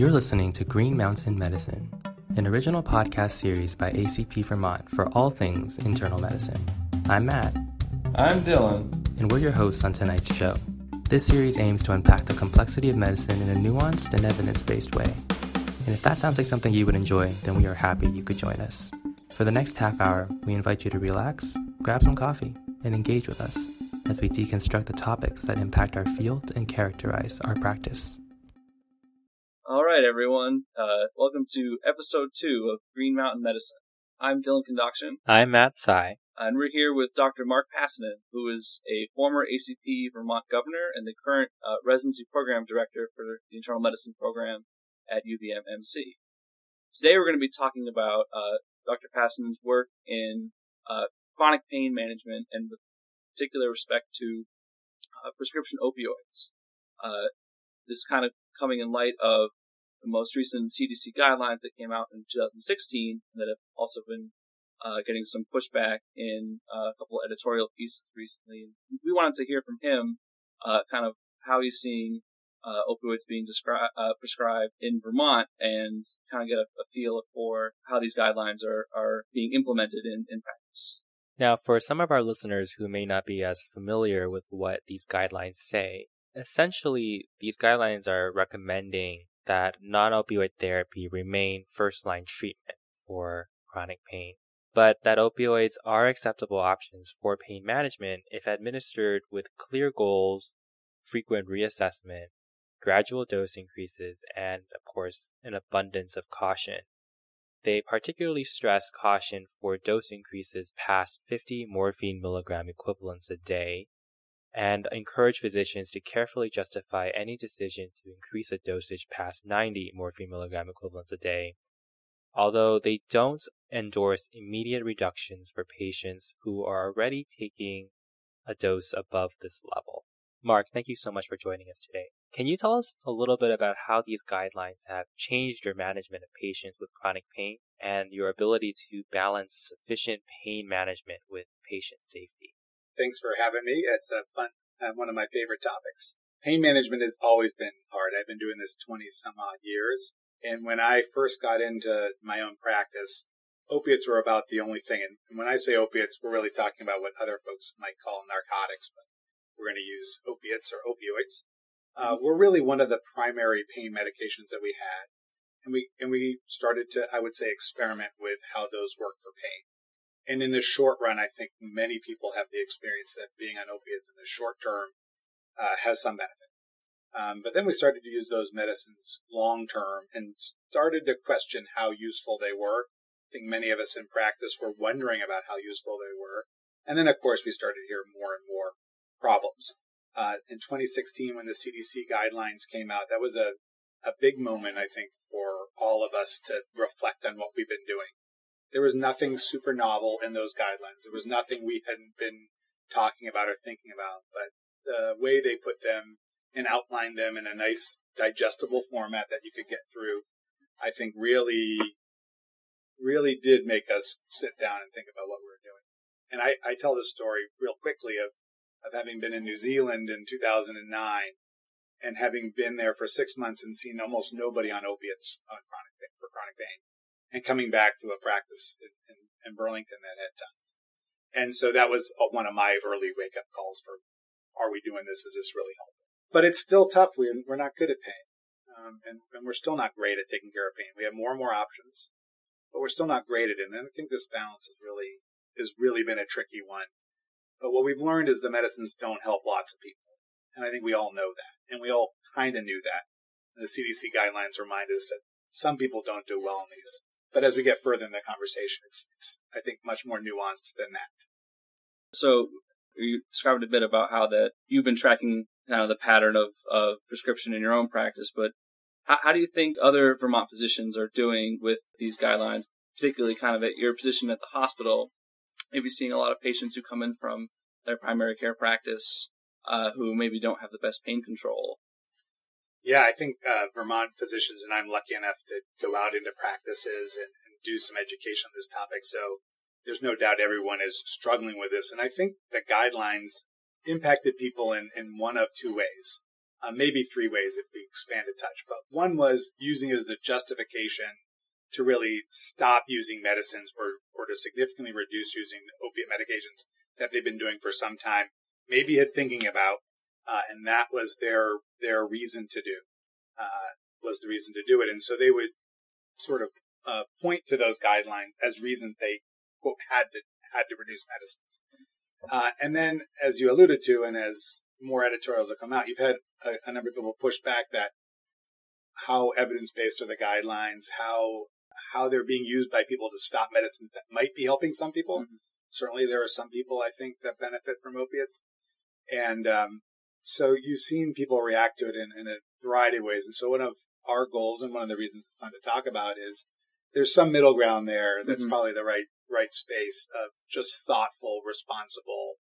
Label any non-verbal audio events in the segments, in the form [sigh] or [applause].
You're listening to Green Mountain Medicine, an original podcast series by ACP Vermont for all things internal medicine. I'm Matt. I'm Dylan. And we're your hosts on tonight's show. This series aims to unpack the complexity of medicine in a nuanced and evidence based way. And if that sounds like something you would enjoy, then we are happy you could join us. For the next half hour, we invite you to relax, grab some coffee, and engage with us as we deconstruct the topics that impact our field and characterize our practice. All right, everyone. Uh, welcome to episode two of Green Mountain Medicine. I'm Dylan Conduction. I'm Matt Tsai. And we're here with Dr. Mark Pasanen, who is a former ACP Vermont governor and the current uh, residency program director for the internal medicine program at UVM-MC. Today we're going to be talking about uh, Dr. Pasanen's work in uh, chronic pain management and with particular respect to uh, prescription opioids. Uh, this is kind of coming in light of the most recent CDC guidelines that came out in 2016 that have also been uh, getting some pushback in uh, a couple of editorial pieces recently. We wanted to hear from him, uh, kind of how he's seeing uh, opioids being descri- uh, prescribed in Vermont, and kind of get a, a, feel for how these guidelines are are being implemented in, in practice. Now, for some of our listeners who may not be as familiar with what these guidelines say, essentially these guidelines are recommending that non opioid therapy remain first line treatment for chronic pain, but that opioids are acceptable options for pain management if administered with clear goals, frequent reassessment, gradual dose increases, and, of course, an abundance of caution. They particularly stress caution for dose increases past 50 morphine milligram equivalents a day and encourage physicians to carefully justify any decision to increase a dosage past 90 morphine milligram equivalents a day, although they don't endorse immediate reductions for patients who are already taking a dose above this level. Mark, thank you so much for joining us today. Can you tell us a little bit about how these guidelines have changed your management of patients with chronic pain and your ability to balance sufficient pain management with patient safety? Thanks for having me. It's a fun, uh, one of my favorite topics. Pain management has always been hard. I've been doing this 20 some odd years. And when I first got into my own practice, opiates were about the only thing. And when I say opiates, we're really talking about what other folks might call narcotics, but we're going to use opiates or opioids. Uh, were really one of the primary pain medications that we had. And we, and we started to, I would say, experiment with how those work for pain. And in the short run, I think many people have the experience that being on opiates in the short term uh, has some benefit. Um, but then we started to use those medicines long term and started to question how useful they were. I think many of us in practice were wondering about how useful they were. And then, of course, we started to hear more and more problems. Uh, in 2016, when the CDC guidelines came out, that was a, a big moment, I think, for all of us to reflect on what we've been doing. There was nothing super novel in those guidelines. There was nothing we hadn't been talking about or thinking about, but the way they put them and outlined them in a nice digestible format that you could get through, I think really, really did make us sit down and think about what we were doing. And I, I tell this story real quickly of, of having been in New Zealand in 2009 and having been there for six months and seen almost nobody on opiates on chronic for chronic pain and coming back to a practice in, in, in Burlington that had tons. And so that was a, one of my early wake up calls for, are we doing this? Is this really helping? But it's still tough. We're, we're not good at pain. Um, and, and we're still not great at taking care of pain. We have more and more options, but we're still not great at it. And I think this balance has really, has really been a tricky one. But what we've learned is the medicines don't help lots of people. And I think we all know that. And we all kind of knew that. And the CDC guidelines reminded us that some people don't do well in these but as we get further in the conversation, it's, it's I think, much more nuanced than that. So you described a bit about how that you've been tracking kind of the pattern of, of prescription in your own practice, but how, how do you think other Vermont physicians are doing with these guidelines, particularly kind of at your position at the hospital? Maybe seeing a lot of patients who come in from their primary care practice uh, who maybe don't have the best pain control yeah, I think uh, Vermont physicians, and I'm lucky enough to go out into practices and, and, do some education on this topic. So there's no doubt everyone is struggling with this. And I think the guidelines impacted people in, in one of two ways. uh, maybe three ways if we expand a touch. But one was using it as a justification to really stop using medicines or, or to significantly reduce using opiate medications that they've been doing for some time, maybe had thinking about, uh, and that was their their reason to do, uh, was the reason to do it. And so they would sort of uh, point to those guidelines as reasons they quote had to had to reduce medicines. Uh, and then, as you alluded to, and as more editorials have come out, you've had a, a number of people push back that how evidence based are the guidelines, how how they're being used by people to stop medicines that might be helping some people. Mm-hmm. Certainly, there are some people I think that benefit from opiates, and um, so you've seen people react to it in, in, a variety of ways. And so, one of our goals, and one of the reasons it's fun to talk about, is there's some middle ground there that's mm-hmm. probably the right right space of just thoughtful, responsible,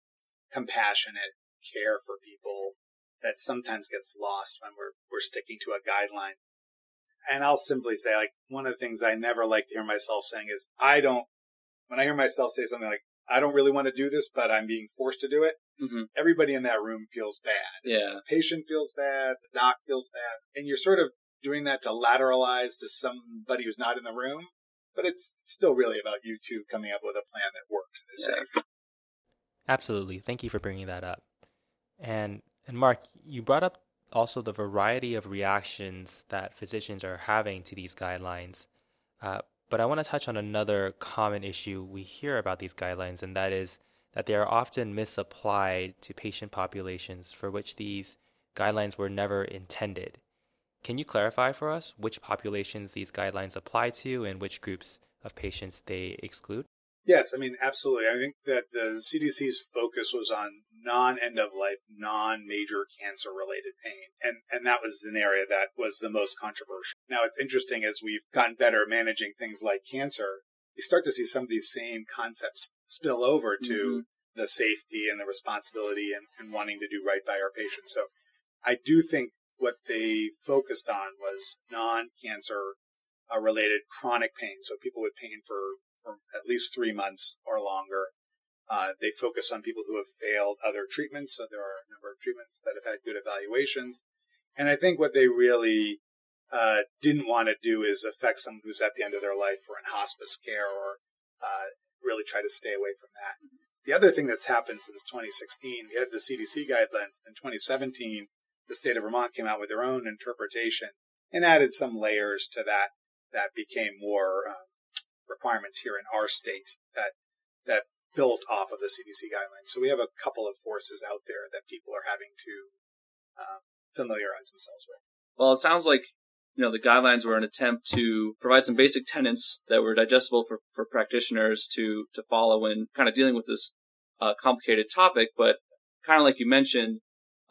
compassionate care for people that sometimes gets lost when we're we're sticking to a guideline. And I'll simply say, like, one of the things I never like to hear myself saying is, I don't, when I hear myself say something like, I don't really want to do this, but I'm being forced to do it, mm-hmm. everybody in that room feels bad. Yeah. The patient feels bad, the doc feels bad. And you're sort of doing that to lateralize to somebody who's not in the room. But it's still really about you two coming up with a plan that works and is yeah. safe. Absolutely. Thank you for bringing that up. And and Mark, you brought up also the variety of reactions that physicians are having to these guidelines. Uh, but I want to touch on another common issue we hear about these guidelines, and that is that they are often misapplied to patient populations for which these guidelines were never intended. Can you clarify for us which populations these guidelines apply to and which groups of patients they exclude? Yes, I mean, absolutely. I think that the CDC's focus was on non end of life, non major cancer related pain. And, and that was an area that was the most controversial. Now it's interesting as we've gotten better managing things like cancer, you start to see some of these same concepts spill over to mm-hmm. the safety and the responsibility and, and wanting to do right by our patients. So I do think what they focused on was non cancer uh, related chronic pain. So people with pain for, for at least three months or longer. Uh, they focus on people who have failed other treatments. So there are a number of treatments that have had good evaluations. And I think what they really uh, didn't want to do is affect someone who's at the end of their life or in hospice care or uh, really try to stay away from that. The other thing that's happened since 2016, we had the CDC guidelines. In 2017, the state of Vermont came out with their own interpretation and added some layers to that that became more um, requirements here in our state that that built off of the CDC guidelines. So we have a couple of forces out there that people are having to um, familiarize themselves with. Well, it sounds like you know the guidelines were an attempt to provide some basic tenets that were digestible for, for practitioners to to follow when kind of dealing with this uh, complicated topic. But kind of like you mentioned,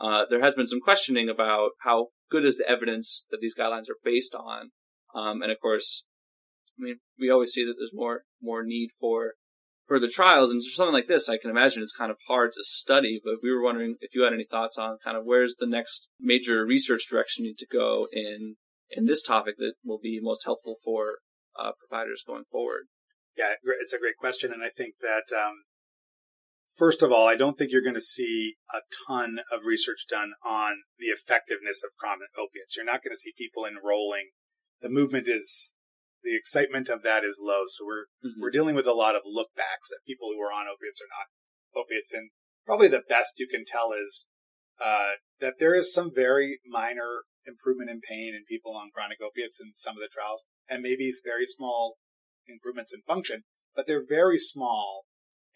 uh, there has been some questioning about how good is the evidence that these guidelines are based on, um, and of course, I mean we always see that there's more more need for the trials. And for something like this, I can imagine it's kind of hard to study, but we were wondering if you had any thoughts on kind of where's the next major research direction you need to go in, in this topic that will be most helpful for uh, providers going forward. Yeah, it's a great question. And I think that, um, first of all, I don't think you're going to see a ton of research done on the effectiveness of common opiates. You're not going to see people enrolling. The movement is the excitement of that is low. So we're mm-hmm. we're dealing with a lot of look backs at people who are on opiates or not opiates, and probably the best you can tell is uh, that there is some very minor improvement in pain in people on chronic opiates in some of the trials, and maybe very small improvements in function, but they're very small,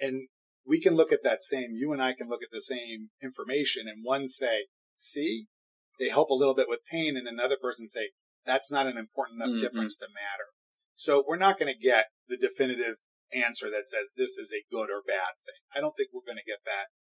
and we can look at that same. You and I can look at the same information, and one say, "See, they help a little bit with pain," and another person say, that's not an important enough mm-hmm. difference to matter. So we're not going to get the definitive answer that says this is a good or bad thing. I don't think we're going to get that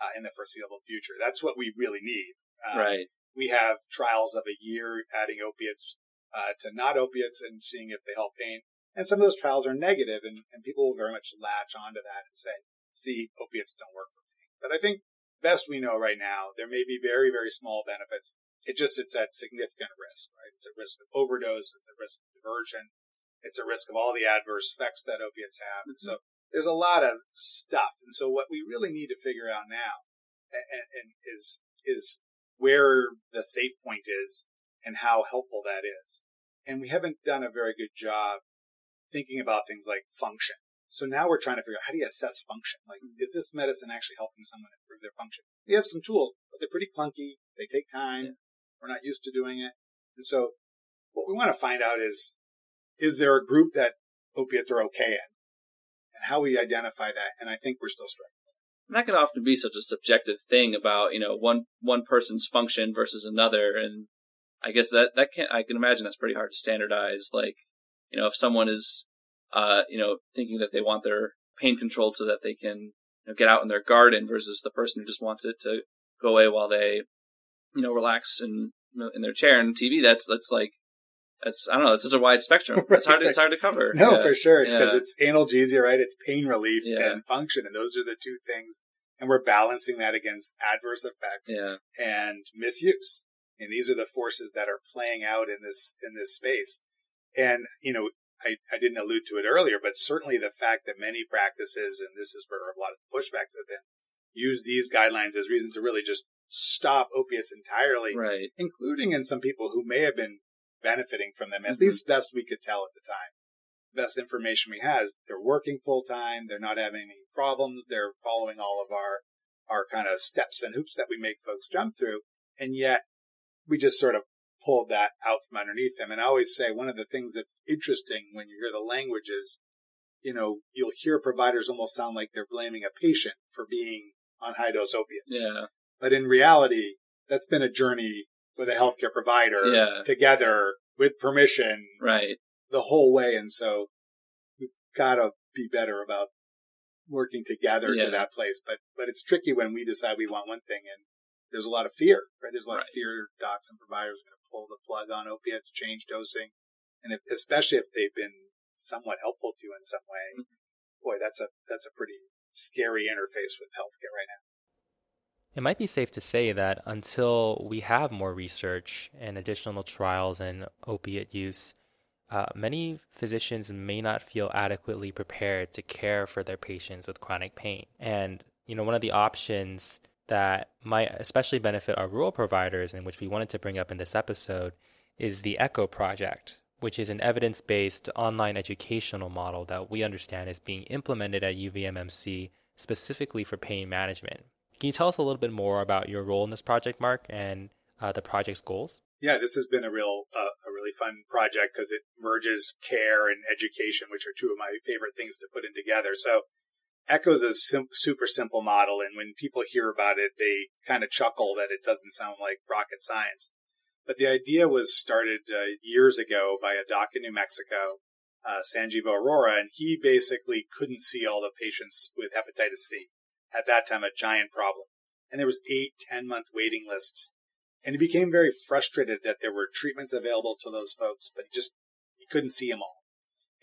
uh, in the foreseeable future. That's what we really need. Um, right. We have trials of a year adding opiates uh, to not opiates and seeing if they help pain. And some of those trials are negative, and, and people will very much latch onto that and say, see, opiates don't work for pain. But I think best we know right now, there may be very, very small benefits it just it's at significant risk, right? It's a risk of overdose, it's a risk of diversion, it's a risk of all the adverse effects that opiates have. And so there's a lot of stuff. And so what we really need to figure out now and, and is is where the safe point is and how helpful that is. And we haven't done a very good job thinking about things like function. So now we're trying to figure out how do you assess function? Like, mm-hmm. is this medicine actually helping someone improve their function? We have some tools, but they're pretty clunky. They take time. Yeah. We're not used to doing it. And so what we want to find out is, is there a group that opiates are okay in? And how we identify that. And I think we're still struggling. And that can often be such a subjective thing about, you know, one, one person's function versus another. And I guess that, that can, I can imagine that's pretty hard to standardize. Like, you know, if someone is, uh, you know, thinking that they want their pain controlled so that they can you know, get out in their garden versus the person who just wants it to go away while they, you know, relax in, in their chair and TV. That's, that's like, that's I don't know. It's such a wide spectrum. [laughs] It's hard. It's hard to cover. No, yeah. for sure. Because yeah. it's analgesia, right? It's pain relief yeah. and function, and those are the two things. And we're balancing that against adverse effects and misuse. And these are the forces that are playing out in this in this space. And you know, I, I didn't allude to it earlier, but certainly the fact that many practices, and this is where a lot of pushbacks have been, use these guidelines as reason to really just stop opiates entirely, right? Including in some people who may have been benefiting from them, at mm-hmm. least best we could tell at the time. Best information we has, they're working full time, they're not having any problems, they're following all of our our kind of steps and hoops that we make folks jump through, and yet we just sort of pulled that out from underneath them. And I always say one of the things that's interesting when you hear the language is, you know, you'll hear providers almost sound like they're blaming a patient for being on high dose opiates. Yeah. But in reality, that's been a journey with a healthcare provider yeah. together with permission right the whole way and so we've got to be better about working together yeah. to that place but but it's tricky when we decide we want one thing and there's a lot of fear right there's a lot right. of fear docs and providers are going to pull the plug on opiates change dosing and if, especially if they've been somewhat helpful to you in some way mm-hmm. boy that's a that's a pretty scary interface with healthcare right now it might be safe to say that until we have more research and additional trials in opiate use, uh, many physicians may not feel adequately prepared to care for their patients with chronic pain. And, you know, one of the options that might especially benefit our rural providers, and which we wanted to bring up in this episode, is the ECHO project, which is an evidence based online educational model that we understand is being implemented at UVMMC specifically for pain management. Can you tell us a little bit more about your role in this project, Mark, and uh, the project's goals? Yeah, this has been a real, uh, a really fun project because it merges care and education, which are two of my favorite things to put in together. So, Echo's a sim- super simple model, and when people hear about it, they kind of chuckle that it doesn't sound like rocket science. But the idea was started uh, years ago by a doc in New Mexico, uh, Sanjeev Arora, and he basically couldn't see all the patients with hepatitis C at that time a giant problem. And there was eight, ten month waiting lists. And he became very frustrated that there were treatments available to those folks, but he just, he couldn't see them all.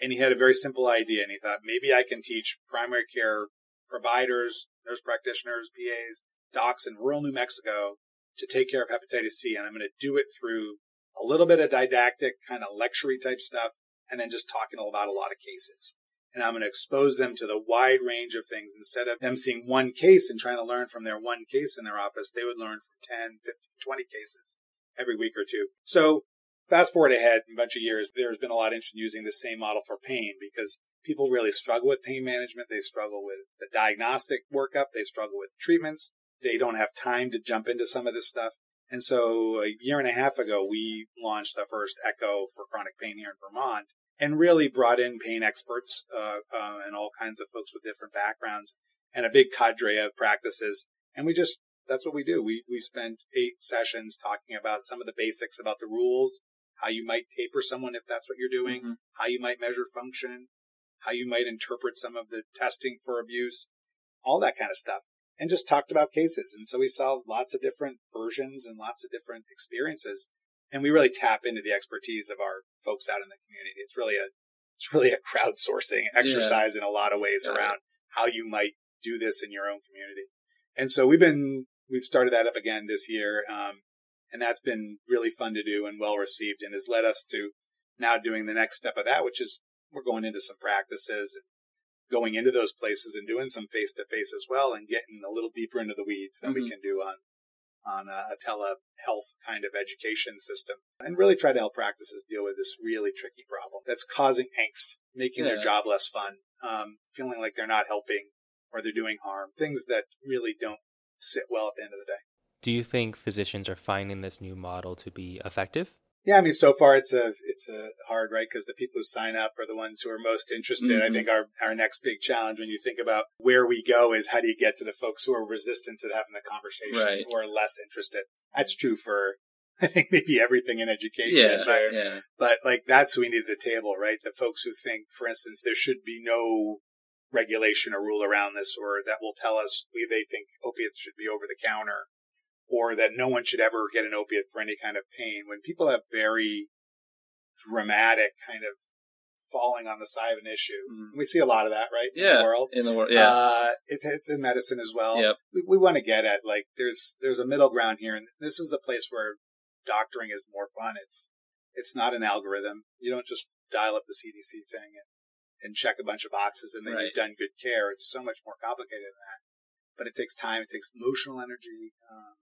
And he had a very simple idea and he thought maybe I can teach primary care providers, nurse practitioners, PAs, docs in rural New Mexico to take care of hepatitis C. And I'm going to do it through a little bit of didactic kind of lecture type stuff and then just talking about a lot of cases and I'm going to expose them to the wide range of things. Instead of them seeing one case and trying to learn from their one case in their office, they would learn from 10, 15, 20 cases every week or two. So fast forward ahead a bunch of years, there's been a lot of interest in using the same model for pain because people really struggle with pain management. They struggle with the diagnostic workup. They struggle with treatments. They don't have time to jump into some of this stuff. And so a year and a half ago, we launched the first Echo for chronic pain here in Vermont and really brought in pain experts uh, uh, and all kinds of folks with different backgrounds and a big cadre of practices. And we just that's what we do. We we spent eight sessions talking about some of the basics about the rules, how you might taper someone if that's what you're doing, mm-hmm. how you might measure function, how you might interpret some of the testing for abuse, all that kind of stuff. And just talked about cases. And so we saw lots of different versions and lots of different experiences and we really tap into the expertise of our folks out in the community. It's really a it's really a [laughs] crowdsourcing exercise yeah. in a lot of ways around how you might do this in your own community. And so we've been we've started that up again this year, um, and that's been really fun to do and well received, and has led us to now doing the next step of that, which is we're going into some practices and going into those places and doing some face to face as well, and getting a little deeper into the weeds than mm-hmm. we can do on on a, a telehealth kind of education system and really try to help practices deal with this really tricky problem that's causing angst, making Yeah. their job less fun, um, feeling like they're not helping or they're doing harm, things that really don't sit well at the end of the day. Do you think physicians are finding this new model to be effective? Yeah, I mean, so far it's a it's a hard right because the people who sign up are the ones who are most interested. I Mhm. think our our next big challenge when you think about where we go is how do you get to the folks who are resistant to having the conversation, Right. who are less interested. That's true for [laughs] I think maybe everything in education. Yeah, but, yeah, but like that's who we need at the table, right? The folks who think, for instance, there should be no regulation or rule around this, or that will tell us we they think opiates should be over the counter, or that no one should ever get an opiate for any kind of pain. When people have very dramatic kind of falling on the side of an issue, Mhm. we see a lot of that, right? Yeah, In the world. in the world, yeah, Uh, it, it's in medicine as well. Yep. We, we want to get at like there's there's a middle ground here, and this is the place where doctoring is more fun. It's it's not an algorithm. You don't just dial up the CDC thing and, and check a bunch of boxes and then Right. you've done good care. It's so much more complicated than that. But it takes time. It takes emotional energy. Um,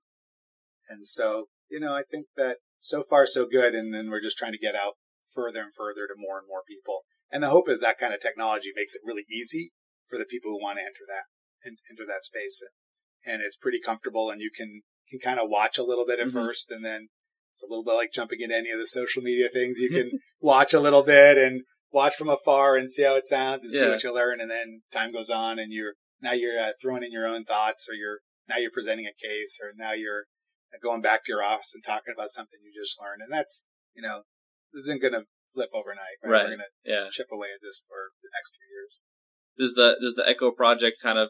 and so, you know, I think that so far so good. And then we're just trying to get out further and further to more and more people. And the hope is that kind of technology makes it really easy for the people who want to enter that, and enter that space. And it's pretty comfortable and you can, can kind of watch a little bit at Mhm. first and then it's a little bit like jumping into any of the social media things. You [laughs] can watch a little bit and watch from afar and see how it sounds and see what you learn. And then time goes on and you're, now you're uh, throwing in your own thoughts or you're, now you're presenting a case or now you're going back to your office and talking about something you just learned. And that's, you know, this isn't going to flip overnight, right? Right. We're going yeah. to chip away at this for the next few years. Does the does the Echo project kind of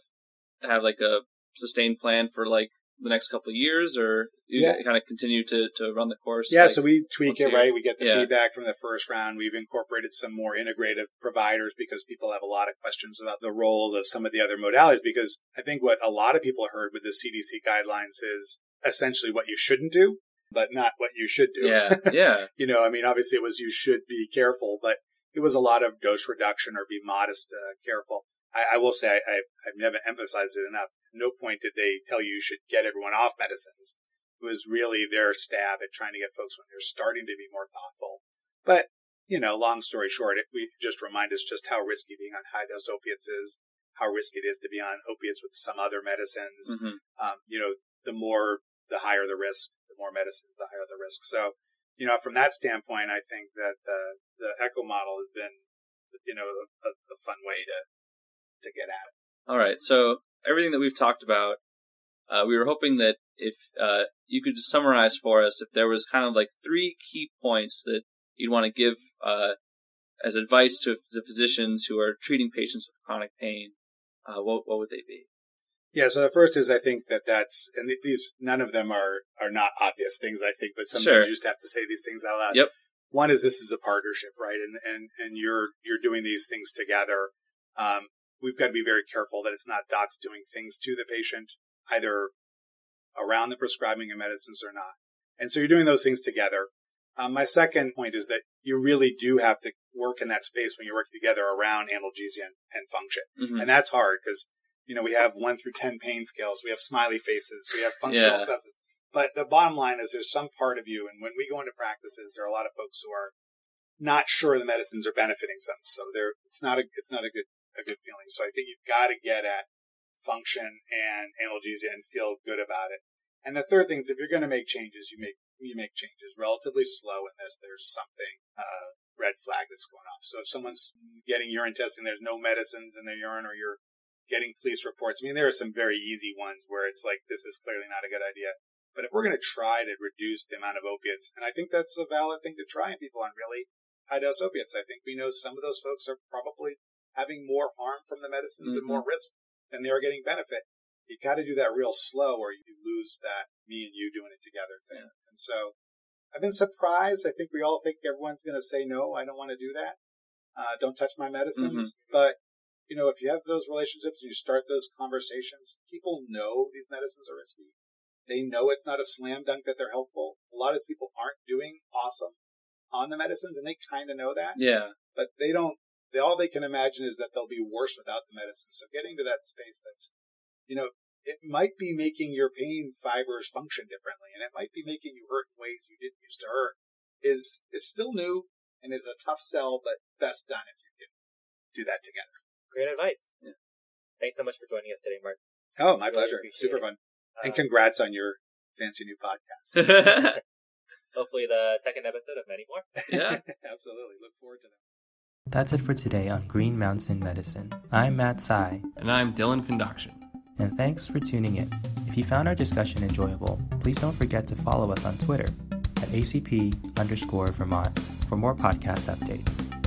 have like a sustained plan for like the next couple of years, or you Yeah. kind of continue to to run the course? Yeah, like- so we tweak it, right? We get the Yeah. feedback from the first round. We've incorporated some more integrative providers because people have a lot of questions about the role of some of the other modalities. Because I think what a lot of people heard with the CDC guidelines is essentially what you shouldn't do, but not what you should do. yeah, [laughs] yeah, you know, I mean, obviously it was you should be careful, but it was a lot of dose reduction or be modest, uh, careful. I, I will say I, I, I've never emphasized it enough. At no point did they tell you you should get everyone off medicines. It was really their stab at trying to get folks when they're starting to be more thoughtful. But, you know, long story short, it we just remind us just how risky being on high dose opiates is, how risky it is to be on opiates with some other medicines hmm um, you know, the more, the higher the risk, the more medicines, the higher the risk. So, you know, from that standpoint, I think that the, the Echo model has been, you know, a, a fun way to, to get at it. All right. So everything that we've talked about, uh, we were hoping that if uh, you could just summarize for us, if there was kind of like three key points that you'd want to give uh, as advice to the physicians who are treating patients with chronic pain, uh, what what would they be? Yeah. So the first is I think that that's, and these, none of them are, are not obvious things, I think, but sometimes Sure. you just have to say these things out loud. Yep. One is this is a partnership, right? And, and, and you're, you're doing these things together. Um, we've got to be very careful that it's not docs doing things to the patient, either around the prescribing of medicines or not. And so you're doing those things together. Um, my second point is that you really do have to work in that space when you're working together around analgesia and, and function. Mhm. And that's hard because, you know, we have one through 10 pain scales. We have smiley faces. We have functional Yeah. assessments. But the bottom line is there's some part of you. And when we go into practices, there are a lot of folks who are not sure the medicines are benefiting them. So they're, it's not a, it's not a good, a good feeling. So I think you've got to get at function and analgesia and feel good about it. And the third thing is if you're going to make changes, you make, you make changes relatively slow in this. There's something, uh, red flag that's going off. So if someone's getting urine testing, there's no medicines in their urine or you're getting police reports. I mean, there are some very easy ones where it's like, this is clearly not a good idea. But if we're going to try to reduce the amount of opiates, and I think that's a valid thing to try in people on really high dose opiates, I think we know some of those folks are probably having more harm from the medicines and more risk than they are getting benefit. You got to do that real slow or you lose that me and you doing it together thing. And so I've been surprised. I think we all think everyone's going to say, no, I don't want to do that. Uh, don't touch my medicines. But, you know, if you have those relationships and you start those conversations, people know these medicines are risky. They know it's not a slam dunk that they're helpful. A lot of these people aren't doing awesome on the medicines and they kind of know that, Yeah. but they don't, they, all they can imagine is that they'll be worse without the medicine. So getting to that space that's, you know, it might be making your pain fibers function differently and it might be making you hurt in ways you didn't used to hurt is is still new and is a tough sell but best done if you can do that together Great advice. Yeah. Thanks so much for joining us today, Mark. oh my Really pleasure super it. fun and um, congrats on your fancy new podcast [laughs] hopefully, the second episode of many more. yeah. [laughs] absolutely look forward to that. That's it for today on Green Mountain Medicine. I'm Matt Sai, And I'm Dylan Conduction. and thanks for tuning in. If you found our discussion enjoyable, please don't forget to follow us on Twitter at ACP underscore Vermont for more podcast updates.